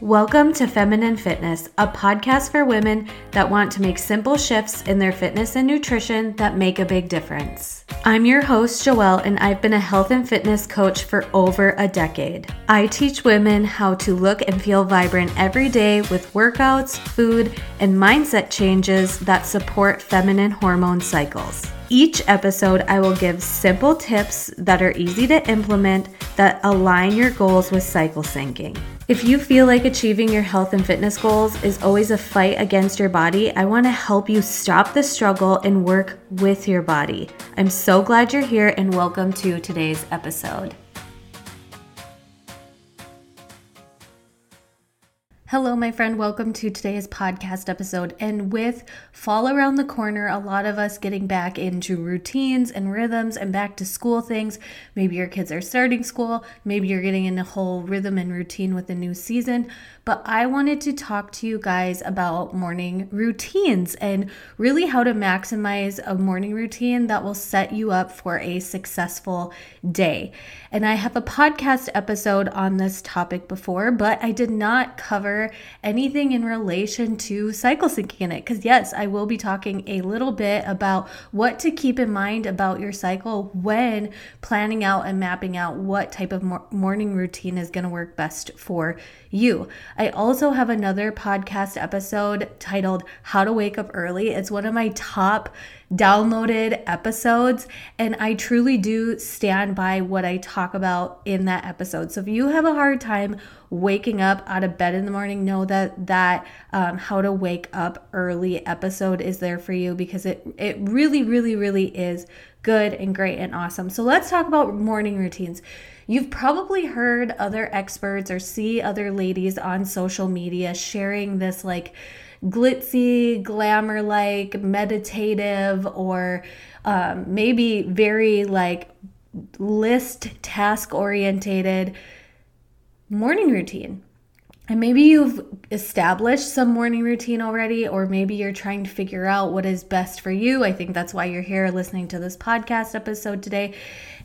Welcome to Feminine Fitness, a podcast for women that want to make simple shifts in their fitness and nutrition that make a big difference. I'm your host, Joelle, and I've been a health and fitness coach for over a decade. I teach women how to look and feel vibrant every day with workouts, food, and mindset changes that support feminine hormone cycles. Each episode, I will give simple tips that are easy to implement that align your goals with cycle syncing. If you feel like achieving your health and fitness goals is always a fight against your body, I want to help you stop the struggle and work with your body. I'm so glad you're here and welcome to today's episode. Hello, my friend. Welcome to today's podcast episode. And with fall around the corner, a lot of us getting back into routines and rhythms and back to school things. Maybe your kids are starting school, maybe you're getting in a whole rhythm and routine with a new season but I wanted to talk to you guys about morning routines and really how to maximize a morning routine that will set you up for a successful day. And I have a podcast episode on this topic before, but I did not cover anything in relation to cycle syncing in it. Because, yes, I will be talking a little bit about what to keep in mind about your cycle when planning out and mapping out what type of morning routine is going to work best for you. I also have another podcast episode titled How to Wake Up Early. It's one of my top downloaded episodes, and I truly do stand by what I talk about in that episode. So if you have a hard time waking up out of bed in the morning, know that that um, How to Wake Up Early episode is there for you because it it really, really, really is good and great and awesome. So let's talk about morning routines. You've probably heard other experts or see other ladies on social media sharing this like glitzy, glamour like, meditative, or um, maybe very like list task orientated morning routine. And maybe you've established some morning routine already, or maybe you're trying to figure out what is best for you. I think that's why you're here listening to this podcast episode today.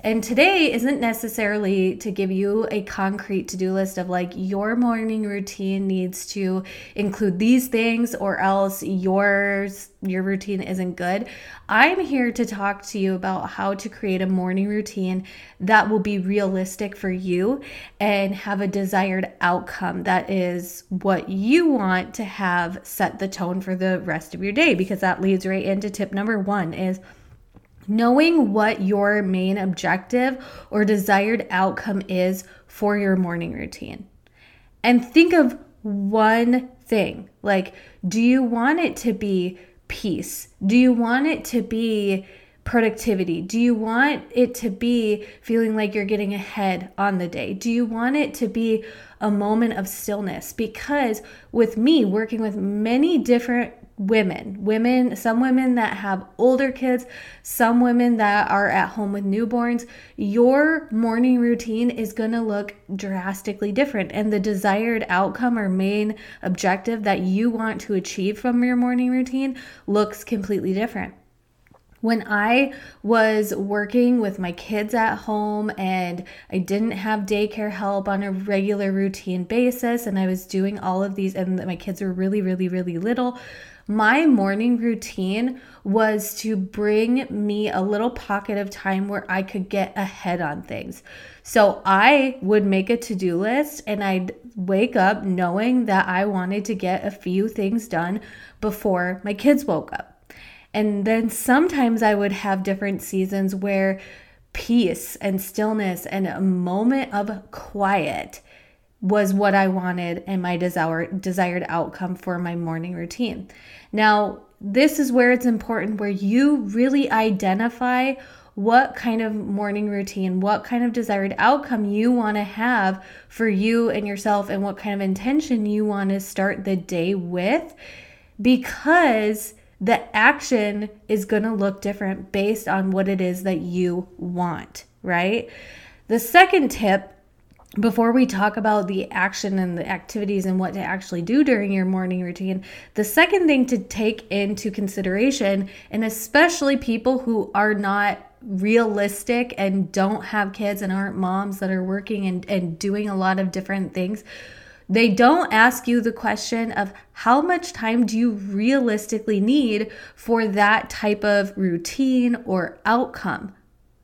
And today isn't necessarily to give you a concrete to do list of like your morning routine needs to include these things or else yours your routine isn't good. I'm here to talk to you about how to create a morning routine that will be realistic for you and have a desired outcome that is what you want to have set the tone for the rest of your day because that leads right into tip number 1 is Knowing what your main objective or desired outcome is for your morning routine. And think of one thing like, do you want it to be peace? Do you want it to be productivity? Do you want it to be feeling like you're getting ahead on the day? Do you want it to be a moment of stillness? Because with me working with many different women women some women that have older kids some women that are at home with newborns your morning routine is going to look drastically different. And the desired outcome or main objective that you want to achieve from your morning routine looks completely different. When I was working with my kids at home and I didn't have daycare help on a regular routine basis, and I was doing all of these, and my kids were really, really, really little, my morning routine was to bring me a little pocket of time where I could get ahead on things. So I would make a to do list and I'd wake up knowing that I wanted to get a few things done before my kids woke up. And then sometimes I would have different seasons where peace and stillness and a moment of quiet was what I wanted and my desire, desired outcome for my morning routine. Now, this is where it's important where you really identify what kind of morning routine, what kind of desired outcome you want to have for you and yourself, and what kind of intention you want to start the day with, because the action is going to look different based on what it is that you want, right? The second tip before we talk about the action and the activities and what to actually do during your morning routine, the second thing to take into consideration, and especially people who are not realistic and don't have kids and aren't moms that are working and, and doing a lot of different things, They don't ask you the question of how much time do you realistically need for that type of routine or outcome,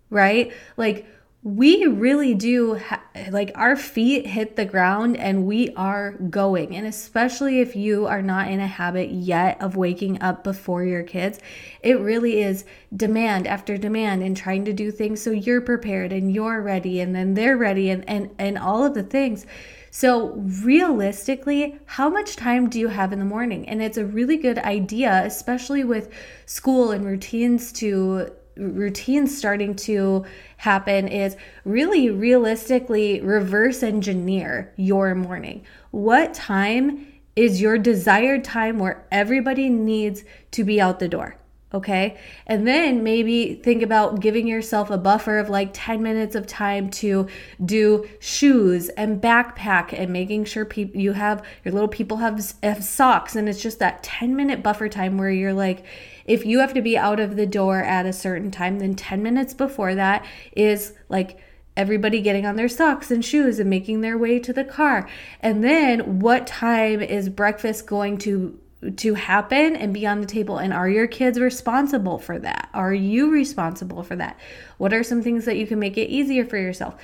right? Like, we really do ha- like our feet hit the ground and we are going and especially if you are not in a habit yet of waking up before your kids it really is demand after demand and trying to do things so you're prepared and you're ready and then they're ready and and and all of the things so, realistically, how much time do you have in the morning? And it's a really good idea, especially with school and routines to routines starting to happen is really realistically reverse engineer your morning. What time is your desired time where everybody needs to be out the door? Okay. And then maybe think about giving yourself a buffer of like 10 minutes of time to do shoes and backpack and making sure people you have your little people have, have socks. And it's just that 10 minute buffer time where you're like, if you have to be out of the door at a certain time, then 10 minutes before that is like, everybody getting on their socks and shoes and making their way to the car. And then what time is breakfast going to to happen and be on the table? And are your kids responsible for that? Are you responsible for that? What are some things that you can make it easier for yourself?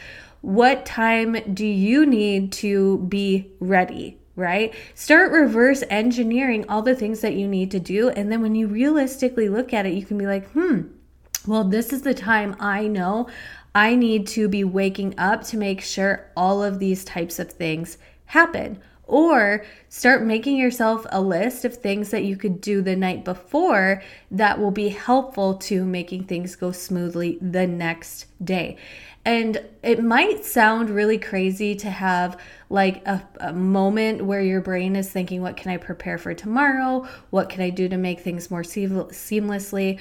What time do you need to be ready right? Start reverse engineering all the things that you need to do and then when you realistically look at it you can be like hmm well this is the time i know i need to be waking up to make sure all of these types of things happen or start making yourself a list of things that you could do the night before that will be helpful to making things go smoothly the next day. And it might sound really crazy to have like a, a, moment where your brain is thinking, What can I prepare for tomorrow? What can I do to make things more seamlessly?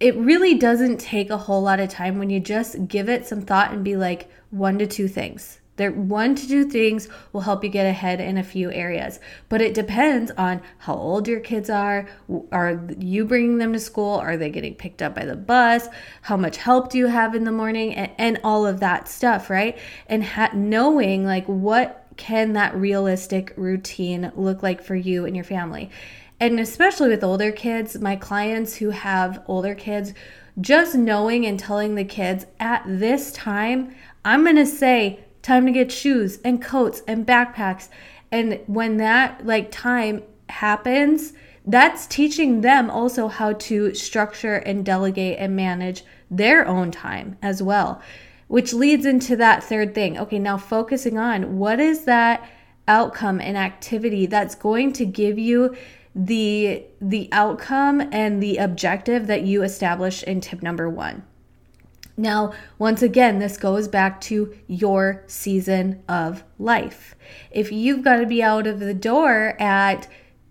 It really doesn't take a whole lot of time when you just give it some thought and be like, one to two things are one to two things will help you get ahead in a few areas, but it depends on how old your kids are. Are you bringing them to school? Are they getting picked up by the bus? How much help do you have in the morning? And, and all of that stuff, right? And ha- knowing like what can that realistic routine look like for you and your family. And especially with older kids, my clients who have older kids, just knowing and telling the kids at this time, I'm to say time to get shoes and coats and backpacks. And when that like time happens, that's teaching them also how to structure and delegate and manage their own time as well, which leads into that third thing. Okay, now focusing on what is that outcome and activity that's going to give you the the outcome and the objective that you established in tip number 1. Now, once again, this goes back to your season of life. If you've got to be out of the door at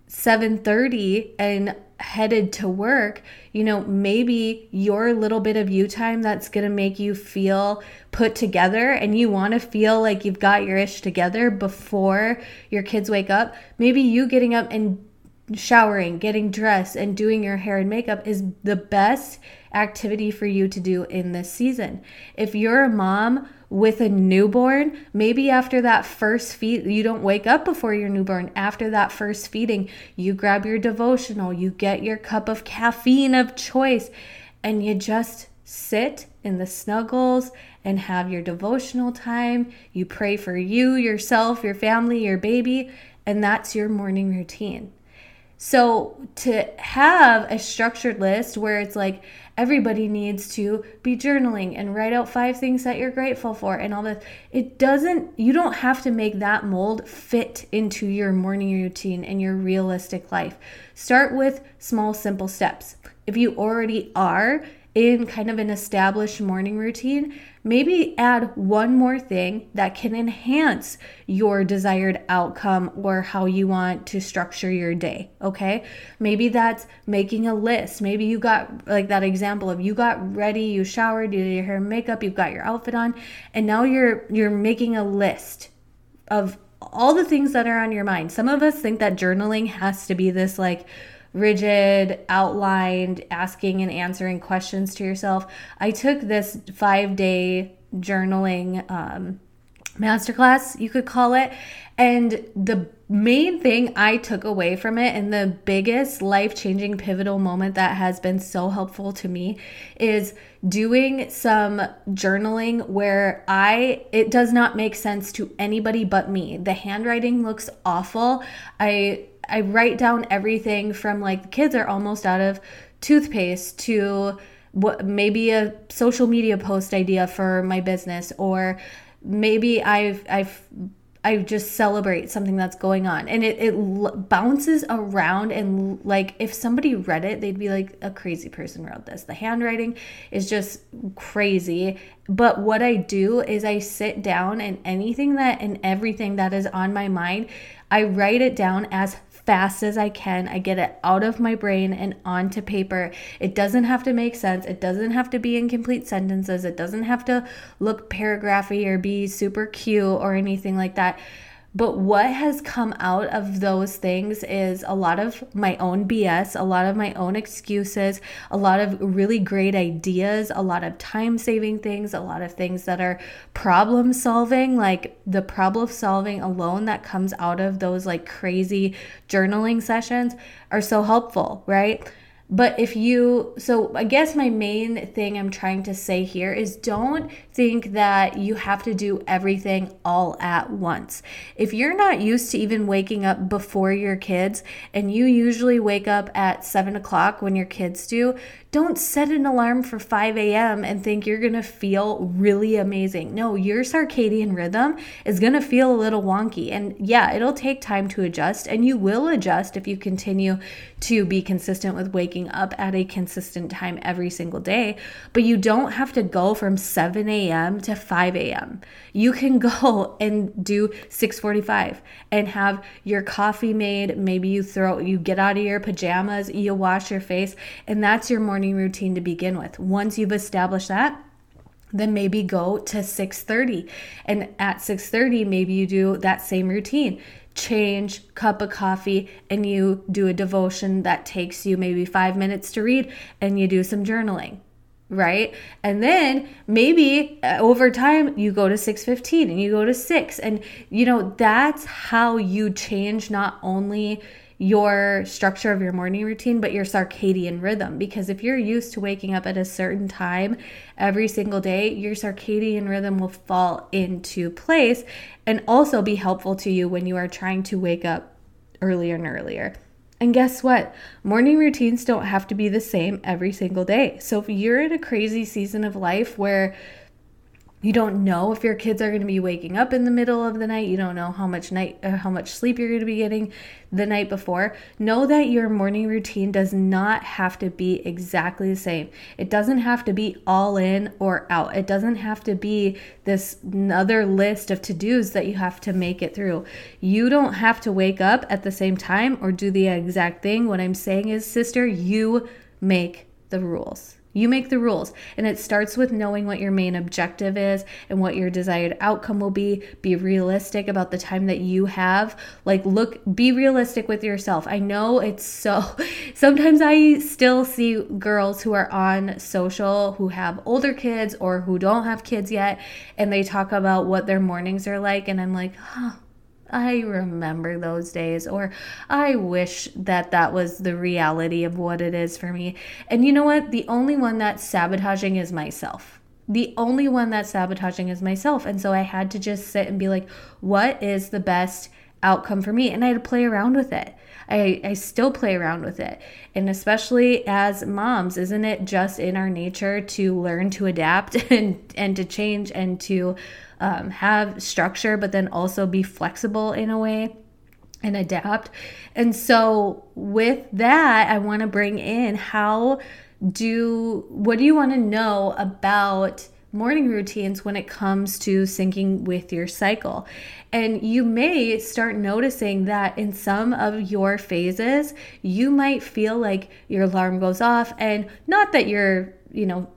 7:30 and headed to work, you know, maybe your little bit of you time that's going to make you feel put together and you want to feel like you've got your ish together before your kids wake up. Maybe you getting up and showering, getting dressed, and doing your hair and makeup is the best activity for you to do in this season. If you're a mom with a newborn, maybe after that first feed, you don't wake up before your newborn. After that first feeding, you grab your devotional, you get your cup of caffeine of choice, and you just sit in the snuggles and have your devotional time. You pray for you, yourself, your family, your baby, and that's your morning routine. So to have a structured list where it's like everybody needs to be journaling and write out five things that you're grateful for and all that, it doesn't, you don't have to make that mold fit into your morning routine and your realistic life. Start with small, simple steps. If you already are in kind of an established morning routine, maybe add one more thing that can enhance your desired outcome or how you want to structure your day. Okay. Maybe that's making a list. Maybe you got like that example of you got ready, you showered, you did your hair and makeup, you've got your outfit on, and now you're you're making a list of all the things that are on your mind. Some of us think that journaling has to be this like rigid, outlined, asking and answering questions to yourself. I took this five day journaling um, masterclass, you could call it. And the main thing I took away from it and the biggest life changing pivotal moment that has been so helpful to me is doing some journaling where I it does not make sense to anybody but me. The handwriting looks awful. I I write down everything from like the kids are almost out of toothpaste to what maybe a social media post idea for my business or maybe I've I've I just celebrate something that's going on. And it, it l- bounces around and like if somebody read it they'd be like a crazy person wrote this. The handwriting is just crazy. But what I do is I sit down and anything that and everything that is on my mind I write it down as fast as I can. I get it out of my brain and onto paper. It doesn't have to make sense. It doesn't have to be in complete sentences. It doesn't have to look paragraphy or be super cute or anything like that. But what has come out of those things is a lot of my own BS, a lot of my own excuses, a lot of really great ideas, a lot of time saving things, a lot of things that are problem solving, like the problem solving alone that comes out of those like crazy journaling sessions are so helpful, right? But if you, so I guess my main thing I'm trying to say here is don't think that you have to do everything all at once. If you're not used to even waking up before your kids and you usually wake up at seven o'clock when your kids do, don't set an alarm for 5 a.m. and think you're gonna feel really amazing. No, your circadian rhythm is gonna feel a little wonky. And yeah, it'll take time to adjust, and you will adjust if you continue to be consistent with waking up at a consistent time every single day. But you don't have to go from 7 a.m. to 5 a.m. You can go and do 6:45 and have your coffee made. Maybe you throw you get out of your pajamas, you wash your face, and that's your morning morning routine to begin with. Once you've established that, then maybe go to 6:30 and at 6:30 maybe you do that same routine change cup of coffee and you do a devotion that takes you maybe 5 minutes to read and you do some journaling right? And then maybe uh, over time you go to 6:15 and you go to 6 and you know that's how you change not only your structure of your morning routine, but your circadian rhythm. Because if you're used to waking up at a certain time every single day, your circadian rhythm will fall into place and also be helpful to you when you are trying to wake up earlier and earlier. And guess what? Morning routines don't have to be the same every single day. So if you're in a crazy season of life where you don't know if your kids are going to be waking up in the middle of the night. You don't know how much night uh, how much sleep you're going to be getting the night before. Know that your morning routine does not have to be exactly the same. It doesn't have to be all in or out. It doesn't have to be this other list of to-dos that you have to make it through. You don't have to wake up at the same time or do the exact thing. What i'm saying is sister you make the rules you make the rules, and it starts with knowing what your main objective is and what your desired outcome will be. Be realistic about the time that you have. Like, look, be realistic with yourself. I know it's so, sometimes I still see girls who are on social who have older kids or who don't have kids yet, and they talk about what their mornings are like, and I'm like, huh I remember those days, or I wish that that was the reality of what it is for me. And you know what? The only one that's sabotaging is myself. The only one that's sabotaging is myself. And so I had to just sit and be like, what is the best outcome for me? And I had to play around with it. I, I still play around with it. And especially as moms, isn't it just in our nature to learn to adapt and, and to change and to um, have structure, but then also be flexible in a way and adapt. And so, with that, I want to bring in how do what do you want to know about morning routines when it comes to syncing with your cycle. And you may start noticing that in some of your phases, you might feel like your alarm goes off, and not that you're, you know,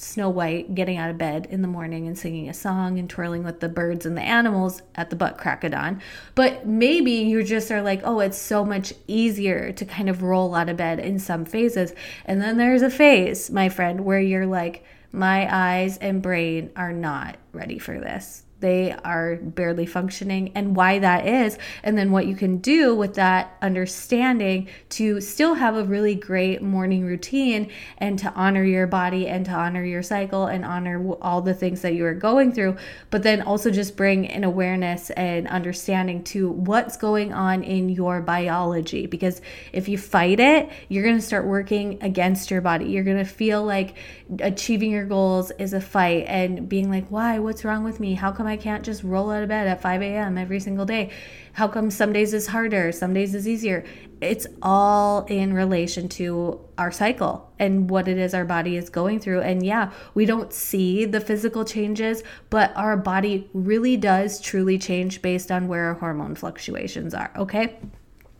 Snow White getting out of bed in the morning and singing a song and twirling with the birds and the animals at the butt crack of dawn. But maybe you just are like, oh, it's so much easier to kind of roll out of bed in some phases. And then there's a phase, my friend, where you're like, my eyes and brain are not ready for this they are barely functioning and why that is, and then what you can do with that understanding to still have a really great morning routine and to honor your body and to honor your cycle and honor all the things that you are going through, but then also just bring an awareness and understanding to what's going on in your biology. Because if you fight it, you're going to start working against your body. You're going to feel like achieving your goals is a fight and being like, why? What's wrong with me? How come I can't just roll out of bed at 5 a.m. every single day? How come some days is harder, some days is easier? It's all in relation to our cycle and what it is our body is going through. And yeah, we don't see the physical changes, but our body really does truly change based on where our hormone fluctuations are. Okay.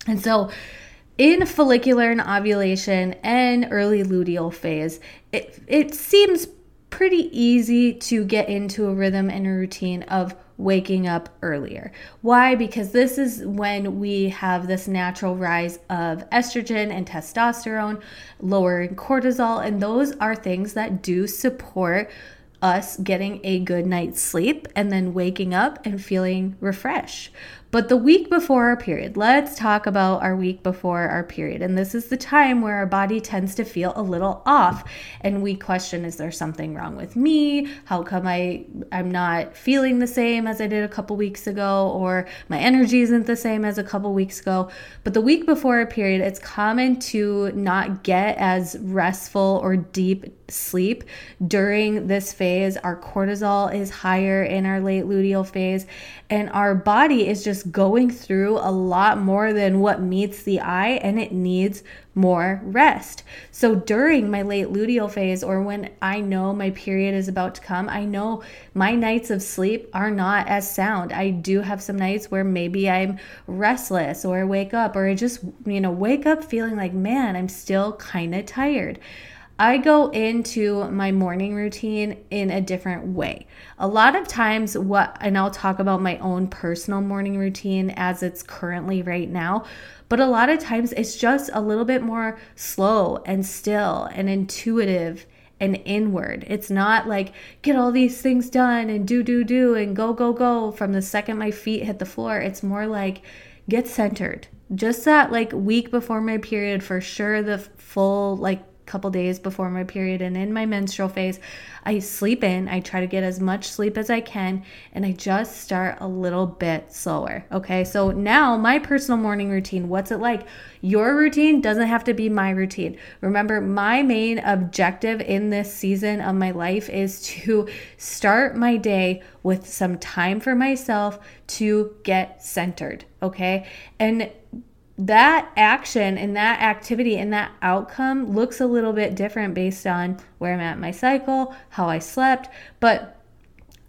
And so, in follicular and ovulation and early luteal phase, it, it seems pretty easy to get into a rhythm and a routine of waking up earlier. Why? Because this is when we have this natural rise of estrogen and testosterone, lowering cortisol, and those are things that do support us getting a good night's sleep and then waking up and feeling refreshed. But the week before our period, let's talk about our week before our period. And this is the time where our body tends to feel a little off and we question is there something wrong with me? How come I I'm not feeling the same as I did a couple weeks ago or my energy isn't the same as a couple weeks ago? But the week before our period, it's common to not get as restful or deep sleep during this phase. Our cortisol is higher in our late luteal phase and our body is just going through a lot more than what meets the eye and it needs more rest. So during my late luteal phase or when I know my period is about to come, I know my nights of sleep are not as sound. I do have some nights where maybe I'm restless or I wake up or I just, you know, wake up feeling like, man, I'm still kind of tired. I go into my morning routine in a different way. A lot of times, what, and I'll talk about my own personal morning routine as it's currently right now, but a lot of times it's just a little bit more slow and still and intuitive and inward. It's not like get all these things done and do, do, do and go, go, go from the second my feet hit the floor. It's more like get centered. Just that like week before my period, for sure, the full like couple days before my period and in my menstrual phase, I sleep in. I try to get as much sleep as I can and I just start a little bit slower. Okay. So now my personal morning routine, what's it like? Your routine doesn't have to be my routine. Remember, my main objective in this season of my life is to start my day with some time for myself to get centered. Okay. And that action and that activity and that outcome looks a little bit different based on where I'm at in my cycle, how I slept, but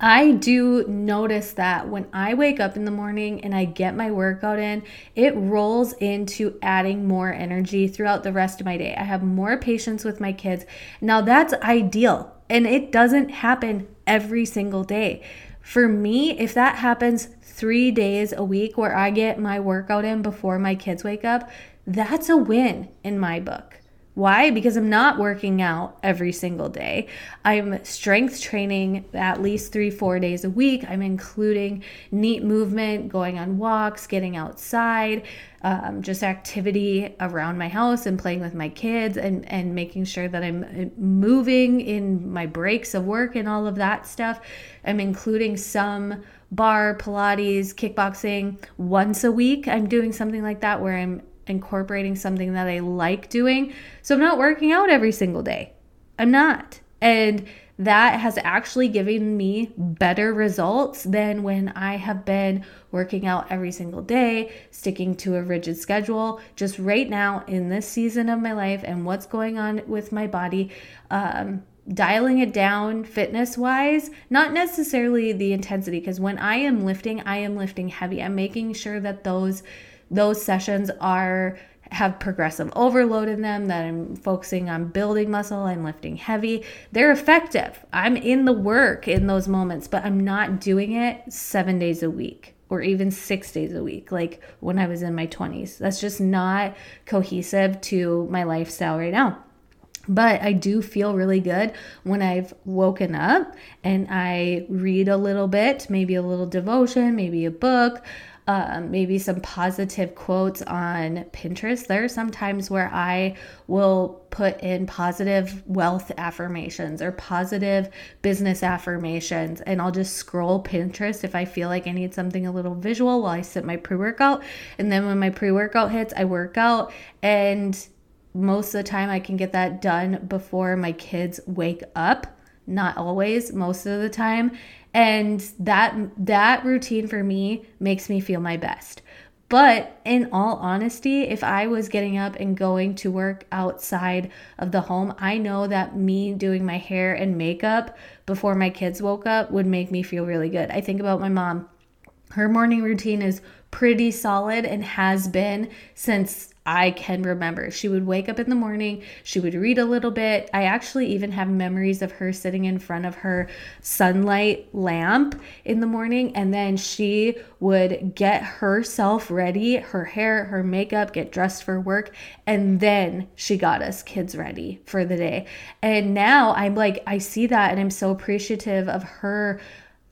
I do notice that when I wake up in the morning and I get my workout in, it rolls into adding more energy throughout the rest of my day. I have more patience with my kids. Now, that's ideal, and it doesn't happen every single day. For me, if that happens three days a week where I get my workout in before my kids wake up, that's a win in my book. Why? Because I'm not working out every single day. I'm strength training at least three, four days a week. I'm including NEAT movement, going on walks, getting outside, um, just activity around my house and playing with my kids and, and making sure that I'm uh, moving in my breaks of work and all of that stuff. I'm including some barre, Pilates, kickboxing once a week. I'm doing something like that where I'm incorporating something that I like doing. So I'm not working out every single day. I'm not. And that has actually given me better results than when I have been working out every single day, sticking to a rigid schedule. Just right now in this season of my life and what's going on with my body, um, dialing it down fitness wise, not necessarily the intensity, because when I am lifting, I am lifting heavy. I'm making sure that those those sessions are have progressive overload in them, that I'm focusing on building muscle and lifting heavy. They're effective. I'm in the work in those moments, but I'm not doing it seven days a week or even six days a week, like when I was in my 20s. That's just not cohesive to my lifestyle right now. But I do feel really good when I've woken up and I read a little bit, maybe a little devotion, maybe a book, um, maybe some positive quotes on Pinterest. There are some times where I will put in positive wealth affirmations or positive business affirmations, and I'll just scroll Pinterest if I feel like I need something a little visual while I sit my pre workout. And then when my pre workout hits, I work out and most of the time I can get that done before my kids wake up. Not always, most of the time. And that that routine for me makes me feel my best. But in all honesty, if I was getting up and going to work outside of the home, I know that me doing my hair and makeup before my kids woke up would make me feel really good. I think about my mom. Her morning routine is pretty solid and has been since I can remember. She would wake up in the morning, she would read a little bit. I actually even have memories of her sitting in front of her sunlight lamp in the morning, and then she would get herself ready, her hair, her makeup, get dressed for work, and then she got us kids ready for the day. And now I'm like, I see that and I'm so appreciative of her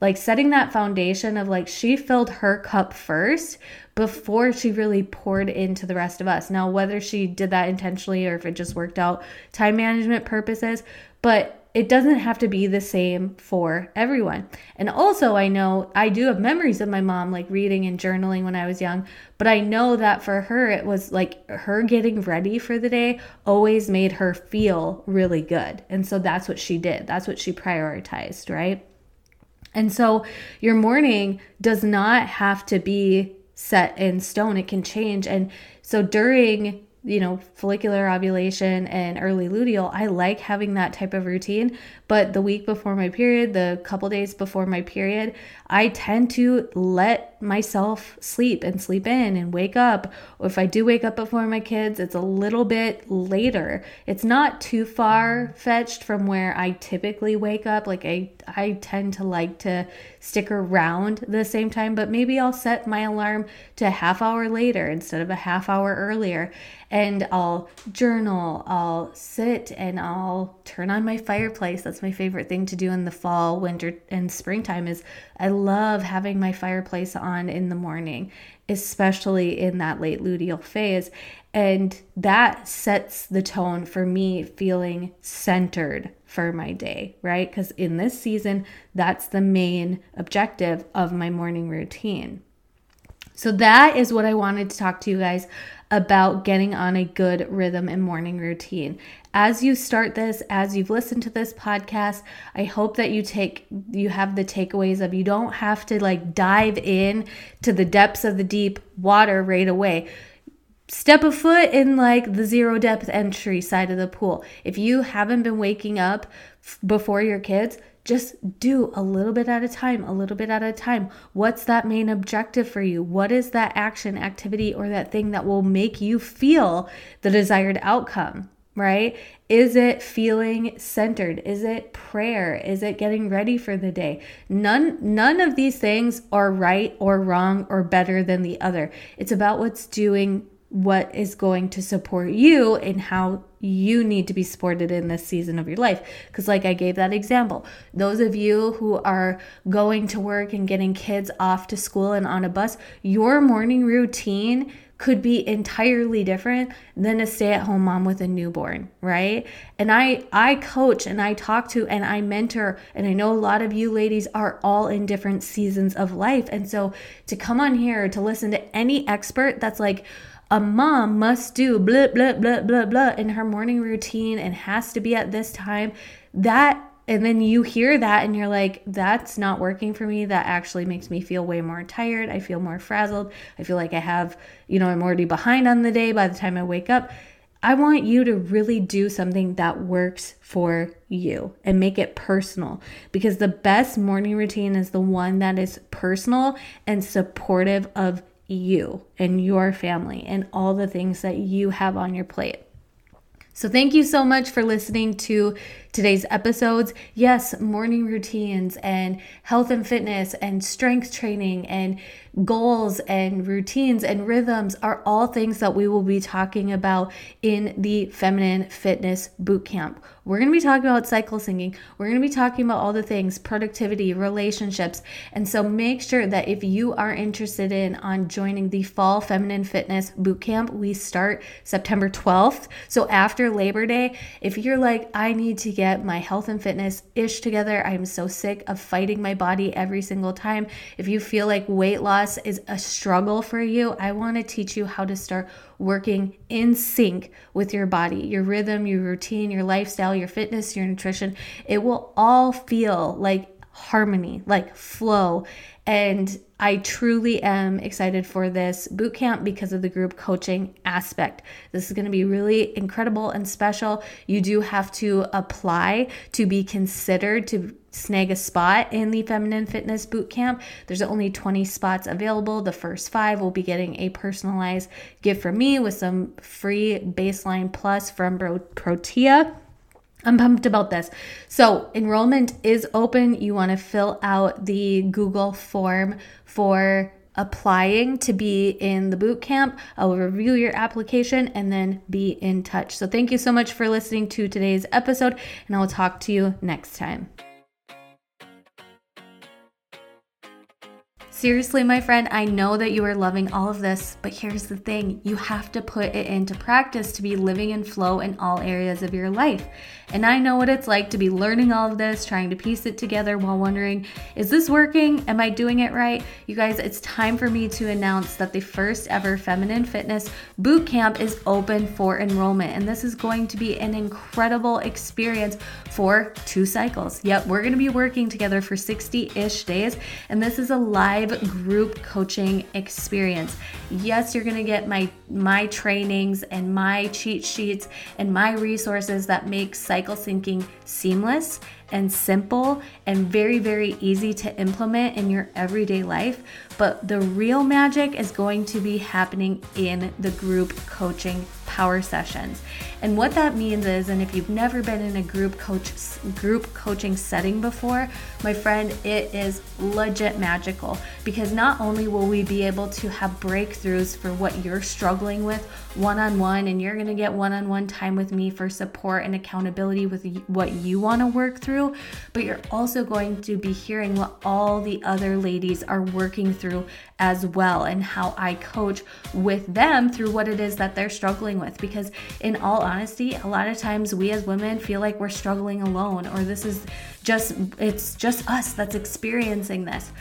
like setting that foundation of like she filled her cup first before she really poured into the rest of us. Now, whether she did that intentionally or if it just worked out time management purposes, but it doesn't have to be the same for everyone. And also, I know I do have memories of my mom like reading and journaling when I was young, but I know that for her, it was like her getting ready for the day always made her feel really good. And so that's what she did, that's what she prioritized, right? And so your morning does not have to be set in stone, it can change. And so during you know, follicular ovulation and early luteal, I like having that type of routine. But the week before my period, the couple days before my period, I tend to let myself sleep and sleep in and wake up. Or if I do wake up before my kids, it's a little bit later. It's not too far fetched from where I typically wake up. Like I I tend to like to stick around the same time, but maybe I'll set my alarm to a half hour later instead of a half hour earlier. And I'll journal, I'll sit and I'll turn on my fireplace. That's my favorite thing to do in the fall, winter, and springtime is I love having my fireplace on in the morning, especially in that late luteal phase. And that sets the tone for me feeling centered for my day, right? Because in this season, that's the main objective of my morning routine. So, that is what I wanted to talk to you guys about getting on a good rhythm and morning routine. As you start this, as you've listened to this podcast, I hope that you take you have the takeaways of you don't have to like dive in to the depths of the deep water right away step a foot in like the zero depth entry side of the pool. If you haven't been waking up f- before your kids, just do a little bit at a time, a little bit at a time. What's that main objective for you? What is that action, activity, or that thing that will make you feel the desired outcome? Right? Is it feeling centered? Is it prayer? Is it getting ready for the day? None none of these things are right or wrong or better than the other. It's about what's doing what is going to support you and how you need to be supported in this season of your life. Because, like I gave that example, those of you who are going to work and getting kids off to school and on a bus, your morning routine could be entirely different than a stay-at-home mom with a newborn, right? And I I coach and I talk to and I mentor and I know a lot of you ladies are all in different seasons of life. And so to come on here to listen to any expert that's like a mom must do blah blah blah blah blah in her morning routine and has to be at this time. That and then you hear that and you're like that's not working for me. That actually makes me feel way more tired. I feel more frazzled. I feel like i have you know i'm already behind on the day by the time i wake up. I want you to really do something that works for you and make it personal because the best morning routine is the one that is personal and supportive of you and your family and all the things that you have on your plate. So, thank you so much for listening to today's episodes, yes, morning routines and health and fitness and strength training and goals and routines and rhythms are all things that we will be talking about in the Feminine Fitness Bootcamp. We're going to be talking about cycle syncing. We're going to be talking about all the things, productivity, relationships. And so make sure that if you are interested in on joining the Fall Feminine Fitness Bootcamp, we start September 12th. So after Labor Day, if you're like, I need to get my health and fitness ish together, I'm so sick of fighting my body every single time. If you feel like weight loss is a struggle for you, I want to teach you how to start working in sync with your body, your rhythm, your routine, your lifestyle, your fitness, your nutrition. It will all feel like harmony, like flow. And I truly am excited for this boot camp because of the group coaching aspect. This is going to be really incredible and special. You do have to apply to be considered to snag a spot in the Feminine Fitness Boot Camp. There's only 20 spots available. The first five will be getting a personalized gift from me with some free baseline plus from Protea. I'm pumped about this. So, enrollment is open. You want to fill out the Google form for applying to be in the boot camp. I will review your application and then be in touch. So, thank you so much for listening to today's episode, and I will talk to you next time. Seriously, my friend, I know that you are loving all of this, but here's the thing you have to put it into practice to be living in flow in all areas of your life. And I know what it's like to be learning all of this, trying to piece it together while wondering, is this working? Am I doing it right? You guys, it's time for me to announce that the first ever Feminine Fitness Boot Camp is open for enrollment. And this is going to be an incredible experience for two cycles. Yep, we're to be working together for 60 ish days. And this is a live group coaching experience. Yes, you're going to get my, my trainings and my cheat sheets and my resources that make cycle syncing seamless and simple and very, very easy to implement in your everyday life. But the real magic is going to be happening in the group coaching power sessions. And what that means is, and if you've never been in a group coach group coaching setting before, my friend, it is legit magical because not only will we be able to have breakthroughs for what you're struggling with one-on-one and you're going to get one-on-one time with me for support and accountability with what you want to work through, but you're also going to be hearing what all the other ladies are working through as well and how I coach with them through what it is that they're struggling with because in all honesty, a lot of times we as women feel like we're struggling alone or this is just it's just us that's experiencing this.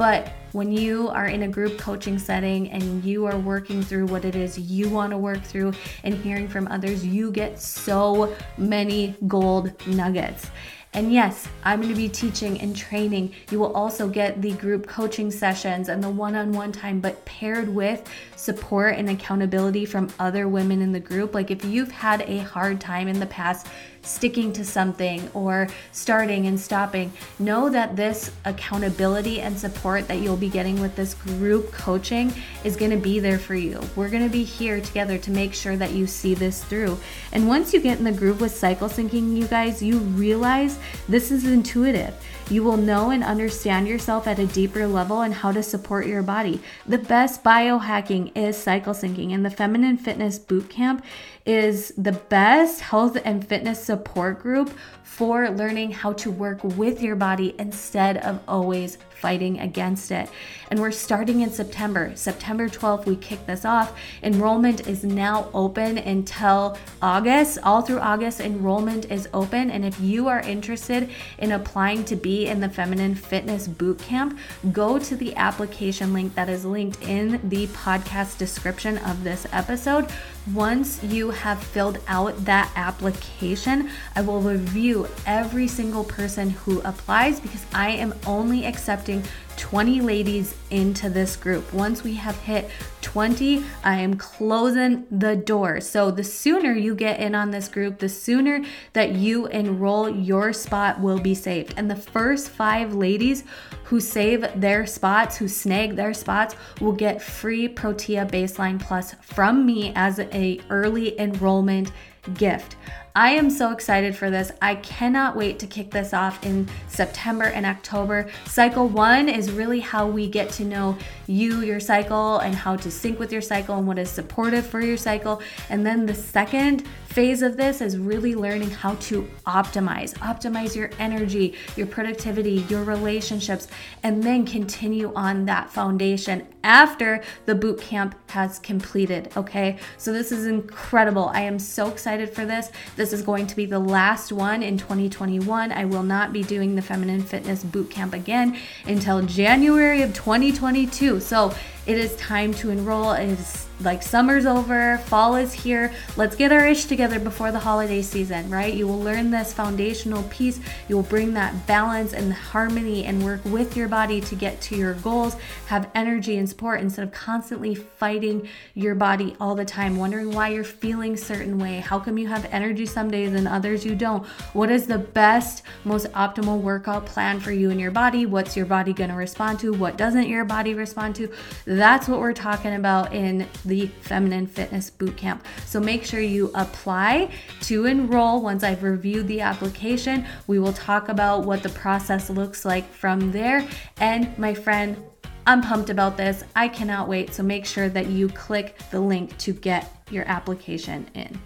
But when you are in a group coaching setting and you are working through what it is you want to work through and hearing from others, you get so many gold nuggets. And yes, I'm going to be teaching and training. You will also get the group coaching sessions and the one on one time, but paired with support and accountability from other women in the group. Like if you've had a hard time in the past sticking to something or starting and stopping, know that this accountability and support that you'll be getting with this group coaching is going to be there for you. We're going to be here together to make sure that you see this through. And once you get in the groove with cycle syncing, you guys, you realize this is intuitive. You will know and understand yourself at a deeper level and how to support your body. The best biohacking is cycle syncing, and the Feminine Fitness Bootcamp is the best health and fitness support group for learning how to work with your body instead of always fighting against it. And we're starting in September. September 12th, we kick this off. Enrollment is now open until August. All through August, enrollment is open. And if you are interested in applying to be in the Feminine Fitness Bootcamp, go to the application link that is linked in the podcast description of this episode. Once you have filled out that application, I will review every single person who applies because I am only accepting accepting 20 ladies into this group. Once we have hit 20, I am closing the door. So the sooner you get in on this group, the sooner that you enroll, your spot will be saved. And the first five ladies who save their spots, who snag their spots, will get free Protea Baseline Plus from me as a early enrollment gift. I am so excited for this. I cannot wait to kick this off in September and October. Cycle one is really how we get to know you, your cycle, and how to sync with your cycle and what is supportive for your cycle. And then the second phase of this is really learning how to optimize, optimize your energy, your productivity, your relationships, and then continue on that foundation after the boot camp has completed. Okay, so this is incredible. I am so excited for this. This is going to be the last one in 2021. I will not be doing the Feminine Fitness Boot Camp again until January of 2022. So it is time to enroll. It is like summer's over, fall is here. Let's get our ish together before the holiday season, right? You will learn this foundational piece. You will bring that balance and harmony and work with your body to get to your goals, have energy and support instead of constantly fighting your body all the time, wondering why you're feeling certain way. How come you have energy some days and others you don't? What is the best, most optimal workout plan for you and your body? What's your body going to respond to? What doesn't your body respond to? That's what we're talking about in the Feminine Fitness Bootcamp. So make sure you apply to enroll. Once I've reviewed the application, we will talk about what the process looks like from there. And my friend, I'm pumped about this. I cannot wait. So make sure that you click the link to get your application in.